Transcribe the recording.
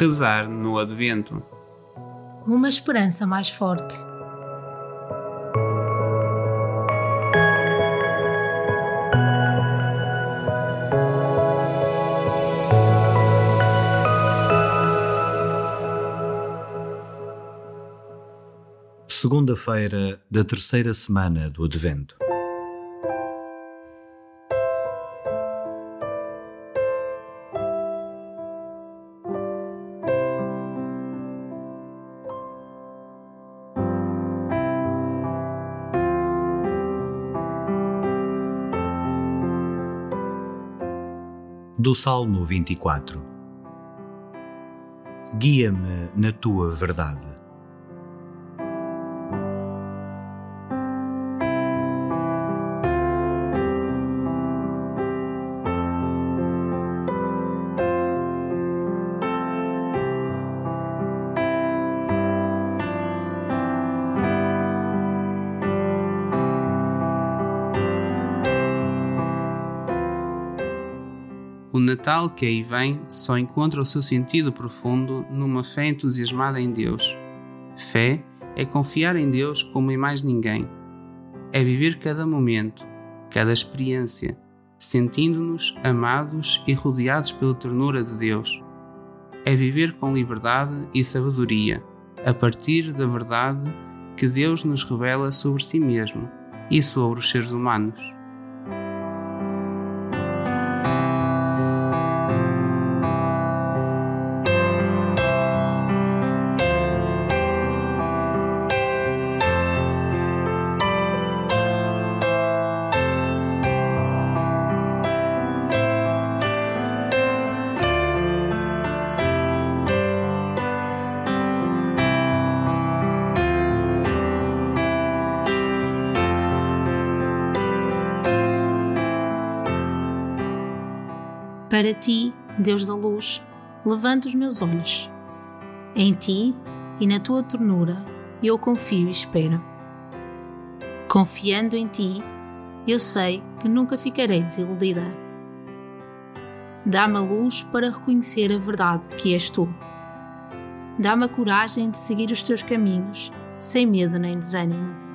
Rezar no Advento. Uma esperança mais forte. Segunda-feira da terceira semana do Advento. Do Salmo 24. Guia-me na tua verdade. O Natal que aí vem só encontra o seu sentido profundo numa fé entusiasmada em Deus. Fé é confiar em Deus como em mais ninguém. É viver cada momento, cada experiência, sentindo-nos amados e rodeados pela ternura de Deus. É viver com liberdade e sabedoria, a partir da verdade que Deus nos revela sobre si mesmo e sobre os seres humanos. Para ti, Deus da luz, levanto os meus olhos. Em ti e na tua ternura eu confio e espero. Confiando em ti, eu sei que nunca ficarei desiludida. Dá-me a luz para reconhecer a verdade que és tu. Dá-me a coragem de seguir os teus caminhos, sem medo nem desânimo.